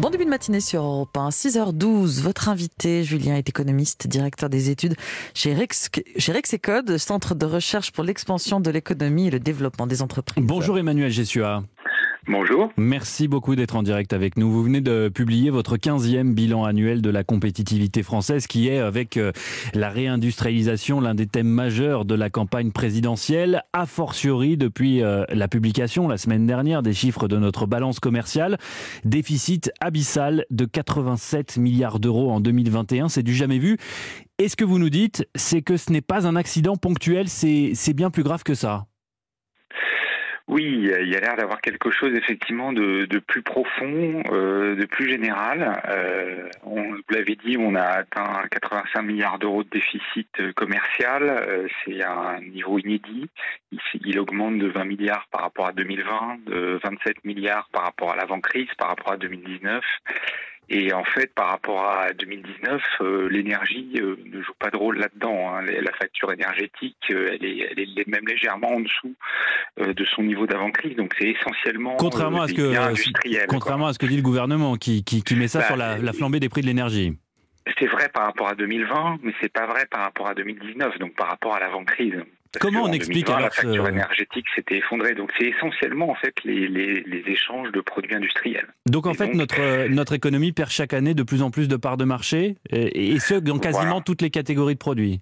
Bon début de matinée sur Europe 1, 6h12. Votre invité, Julien, est économiste, directeur des études chez Rex, chez Rexecode, centre de recherche pour l'expansion de l'économie et le développement des entreprises. Bonjour Emmanuel Gessua. Bonjour. Merci beaucoup d'être en direct avec nous. Vous venez de publier votre 15e bilan annuel de la compétitivité française qui est, avec euh, la réindustrialisation, l'un des thèmes majeurs de la campagne présidentielle, a fortiori depuis euh, la publication la semaine dernière des chiffres de notre balance commerciale. Déficit abyssal de 87 milliards d'euros en 2021, c'est du jamais vu. Et ce que vous nous dites, c'est que ce n'est pas un accident ponctuel, c'est bien plus grave que ça. Oui, il y a l'air d'avoir quelque chose effectivement de, plus profond, euh, de plus général. Euh, on, vous l'avez dit, on a atteint 85 milliards d'euros de déficit euh, commercial. Euh, c'est un niveau inédit. Il, il, augmente de 20 milliards par rapport à 2020, de 27 milliards par rapport à l'avant-crise, par rapport à 2019. Et en fait, par rapport à 2019, euh, l'énergie euh, ne joue pas de rôle là-dedans. Hein. La facture énergétique, euh, elle, est, elle, est, même légèrement en dessous de son niveau d'avant-crise. Donc c'est essentiellement contrairement à ce que contrairement à ce que dit le gouvernement, qui, qui, qui met ça bah, sur la, la flambée des prix de l'énergie. C'est vrai par rapport à 2020, mais c'est pas vrai par rapport à 2019, donc par rapport à l'avant-crise. Comment on explique alors la facture énergétique s'était effondrée Donc c'est essentiellement en fait les, les, les, échanges de produits industriels. Donc en fait notre notre économie perd chaque année de plus en plus de parts de marché et, ce dans quasiment toutes les catégories de produits.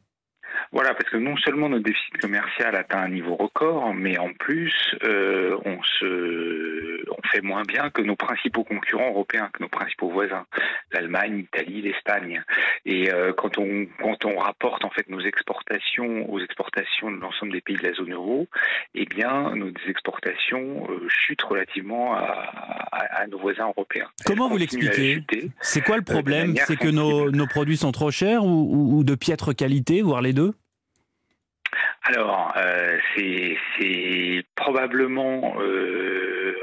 Voilà, parce que non seulement notre déficit commercial atteint un niveau record, mais en plus, euh, on se, on fait moins bien que nos principaux concurrents européens, que nos principaux voisins, l'Allemagne, l'Italie, l'Espagne. Et euh, quand on quand on rapporte en fait nos exportations aux exportations de l'ensemble des pays de la zone euro, eh bien nos exportations euh, chutent relativement à, à, nos voisins européens. Comment vous l'expliquez C'est quoi le problème C'est que nos, nos produits sont trop chers ou, ou de piètre qualité, voire les deux alors, euh, c'est probablement euh,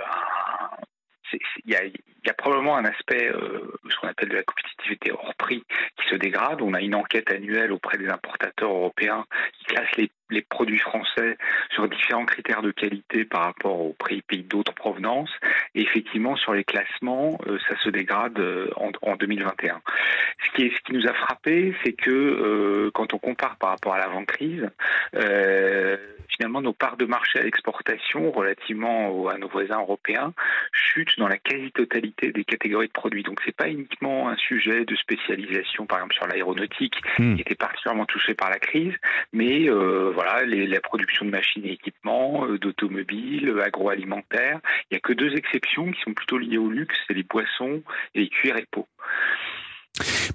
il y a, probablement un aspect, euh, ce qu'on appelle de la compétitivité hors prix, qui se dégrade. On a une enquête annuelle auprès des importateurs européens qui classe les les produits français sur différents critères de qualité par rapport aux prix pays d'autres provenances. Et effectivement, sur les classements, euh, ça se dégrade euh, en, en, 2021. Ce qui, est, ce qui nous a frappé, c'est que euh, quand on compare par rapport à l'avant-crise, finalement, nos parts de marché à l'exportation relativement à nos voisins européens chutent dans la quasi-totalité des catégories de produits. Donc, c'est pas uniquement un sujet de spécialisation, par exemple sur l'aéronautique, hmm. qui était particulièrement touché par la crise, mais voilà, les, la production de machines et équipements, euh, d'automobiles, euh, agroalimentaires. Il n'y a que deux exceptions qui sont plutôt liées au luxe, c'est les poissons et les cuirs et peaux.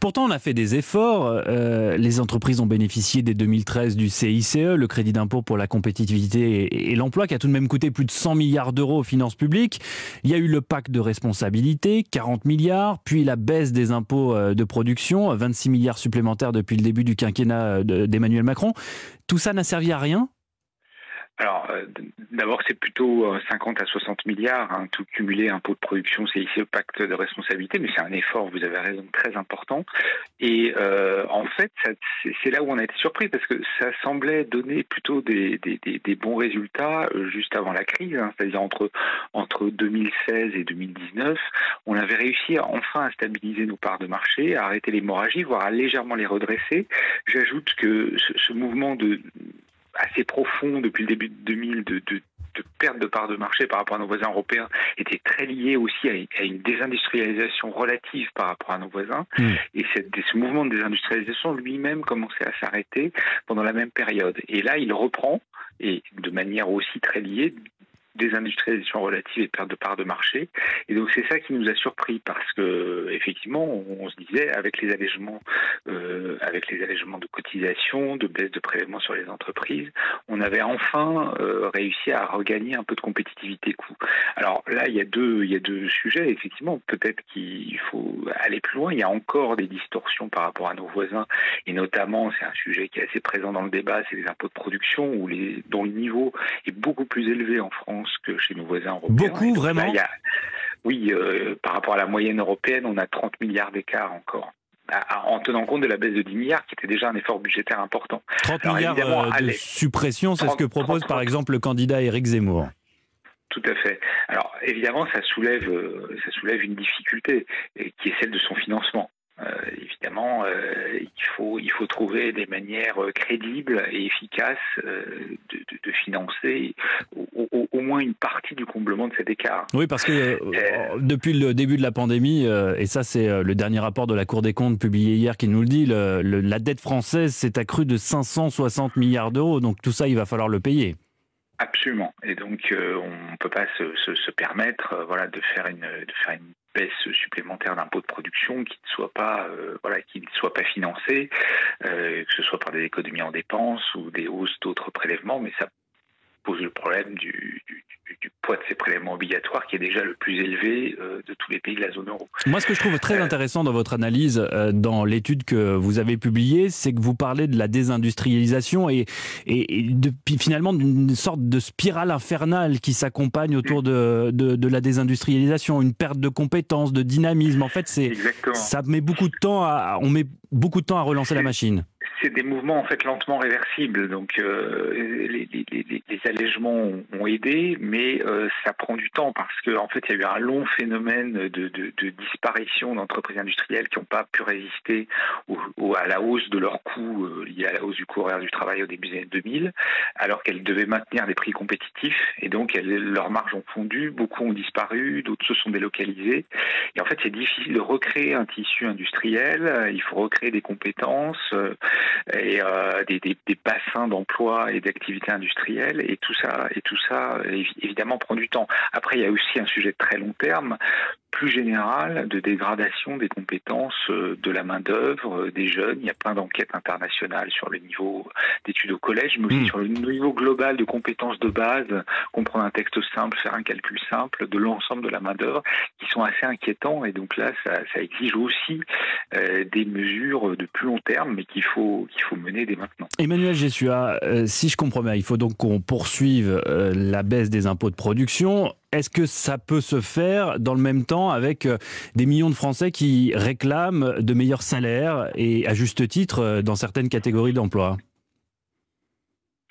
Pourtant, on a fait des efforts. Euh, les entreprises ont bénéficié dès 2013 du CICE, le crédit d'impôt pour la compétitivité et, l'emploi, qui a tout de même coûté plus de 100 milliards d'euros aux finances publiques. Il y a eu le pacte de responsabilité, 40 milliards, puis la baisse des impôts euh, de production, 26 milliards supplémentaires depuis le début du quinquennat euh, d'Emmanuel Macron. Tout ça n'a servi à rien alors, euh, d'abord, c'est plutôt 50 euh, à 60 milliards, hein, tout cumulé, impôt de production, c'est ici le pacte de responsabilité, mais c'est un effort, vous avez raison, très important. Et euh, en fait, c'est là où on a été surpris, parce que ça semblait donner plutôt des, des, des, bons résultats juste avant la crise, hein, c'est-à-dire entre, entre 2016 et 2019, on avait réussi enfin à stabiliser nos parts de marché, à arrêter l'hémorragie, voire à légèrement les redresser. J'ajoute que ce, ce mouvement de assez profond depuis le début de 2000 de, de, de, perte de part de marché par rapport à nos voisins européens était très lié aussi à, une désindustrialisation relative par rapport à nos voisins. Hmm. Et, cette, ce mouvement de désindustrialisation lui-même commençait à s'arrêter pendant la même période. Et là, il reprend, et de manière aussi très liée, désindustrialisation relative et perte de part de marché. Et donc c'est ça qui nous a surpris parce que effectivement on, se disait avec les allègements, euh, avec les allègements de cotisation, de baisse de prélèvements sur les entreprises, on avait enfin euh, réussi à regagner un peu de compétitivité coût. Alors là il y a deux il y a deux sujets effectivement peut-être qu'il faut aller plus loin. Il y a encore des distorsions par rapport à nos voisins et notamment c'est un sujet qui est assez présent dans le débat, c'est les impôts de production où les dont le niveau est beaucoup plus élevé en France que chez nos voisins européens. Beaucoup, vraiment Oui, euh, par rapport à la moyenne européenne, on a 30 milliards d'écart encore en tenant compte de la baisse de 10 milliards, qui était déjà un effort budgétaire important. 30 milliards euh, de suppression, c'est ce que propose par exemple le candidat Éric Zemmour. Tout à fait. Alors évidemment, ça soulève, ça soulève une difficulté qui est celle de son financement. Euh, évidemment, euh, il, il faut trouver des manières crédibles et efficaces euh, de, financer au, moins une partie du comblement de cet écart. Oui, parce que depuis le début de la pandémie, et ça c'est le dernier rapport de la Cour des comptes publié hier qui nous le dit, la dette française s'est accrue de 560 milliards d'euros. Donc tout ça, il va falloir le payer. Absolument. Et donc, on ne peut pas se, se, permettre voilà, de, faire une, de faire une baisse supplémentaire d'impôts de production qui ne soit pas euh, voilà qui ne soit pas financée, euh, que ce soit par des économies en dépenses ou des hausses d'autres prélèvements, mais ça pose le problème du, du, poids de ces prélèvements obligatoires qui est déjà le plus élevé euh, de tous les pays de la zone euro. Moi, ce que je trouve très intéressant dans votre analyse, dans l'étude que vous avez publiée, c'est que vous parlez de la désindustrialisation et, et, finalement d'une sorte de spirale infernale qui s'accompagne autour de, de, de, la désindustrialisation, une perte de compétences, de dynamisme. En fait, c'est ça met beaucoup de temps à, on met beaucoup de temps à relancer la machine c'est des mouvements en fait lentement réversibles. Donc euh, les, les, allègements ont, aidé, mais euh, ça prend du temps parce qu'en en fait il y a eu un long phénomène de, disparition d'entreprises industrielles qui n'ont pas pu résister à la hausse de leurs coûts euh, liés à la hausse du coût horaire du travail au début des années 2000, alors qu'elles devaient maintenir des prix compétitifs et donc leurs marges ont fondu, beaucoup ont disparu, d'autres se sont délocalisés. Et en fait c'est difficile de recréer un tissu industriel, il faut recréer des compétences et euh, des, des, des, bassins d'emploi et d'activités industrielles et tout ça et tout ça évidemment prend du temps. Après il y a aussi un sujet de très long terme plus général de dégradation des compétences euh, de la main-d'œuvre euh, des jeunes. Il y a plein d'enquêtes internationales sur le niveau d'études au collège, mais aussi hmm. sur le niveau global de compétences de base, comprendre un texte simple, faire un calcul simple de l'ensemble de la main-d'œuvre, qui sont assez inquiétants. Et donc là, ça, ça exige aussi euh, des mesures de plus long terme, mais qu'il faut, qu'il faut mener dès maintenant. Emmanuel Jessua, si je comprends bien, il faut donc qu'on poursuive la baisse des impôts de production. Est-ce que ça peut se faire dans le même temps avec euh, des millions de Français qui réclament de meilleurs salaires et à juste titre euh, dans certaines catégories d'emploi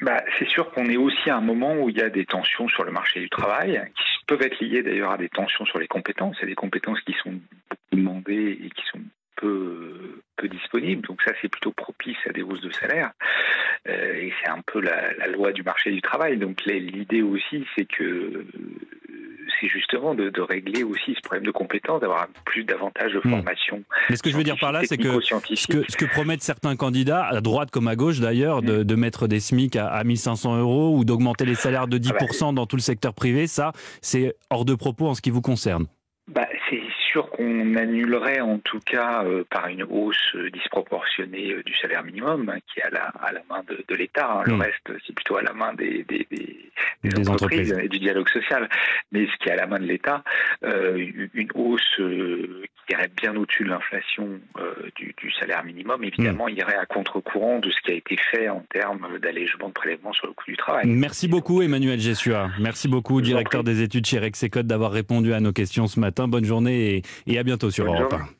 bah, c'est sûr qu'on est aussi à un moment où il y a des tensions sur le marché du travail, qui peuvent être liées d'ailleurs à des tensions sur les compétences, et des compétences qui sont demandées et qui sont peu, peu disponibles. Donc ça, c'est plutôt propice à des hausses de salaire. Euh, et c'est un peu la, loi du marché du travail. Donc l'idée aussi, c'est que c'est justement de, régler aussi ce problème de compétences, d'avoir plus davantage de hmm. formation. Mais ce que je veux dire par là, c'est que ce, que ce que promettent certains candidats, à droite comme à gauche d'ailleurs, de, hmm. mettre des SMIC à, à 1500 euros ou d'augmenter les salaires de 10% ah bah, dans tout le secteur privé, ça, c'est hors de propos en ce qui vous concerne. Bah, sûr qu'on annulerait en tout cas euh, par une hausse disproportionnée euh, du salaire minimum hein, qui est à la, à la main de, de l'État. Hein. Le hmm. reste, c'est plutôt à la main des, des, des, entreprises, et du dialogue social. Mais ce qui est à la main de l'État, euh, une hausse qui irait bien au-dessus de l'inflation du, du, salaire minimum, évidemment, hmm. irait à contre-courant de ce qui a été fait en termes d'allègement de prélèvement sur le coût du travail. Merci beaucoup Emmanuel Jessua. Merci beaucoup, directeur des études chez Rexecode, d'avoir répondu à nos questions ce matin. Bonne journée et, à bientôt sur Europe 1.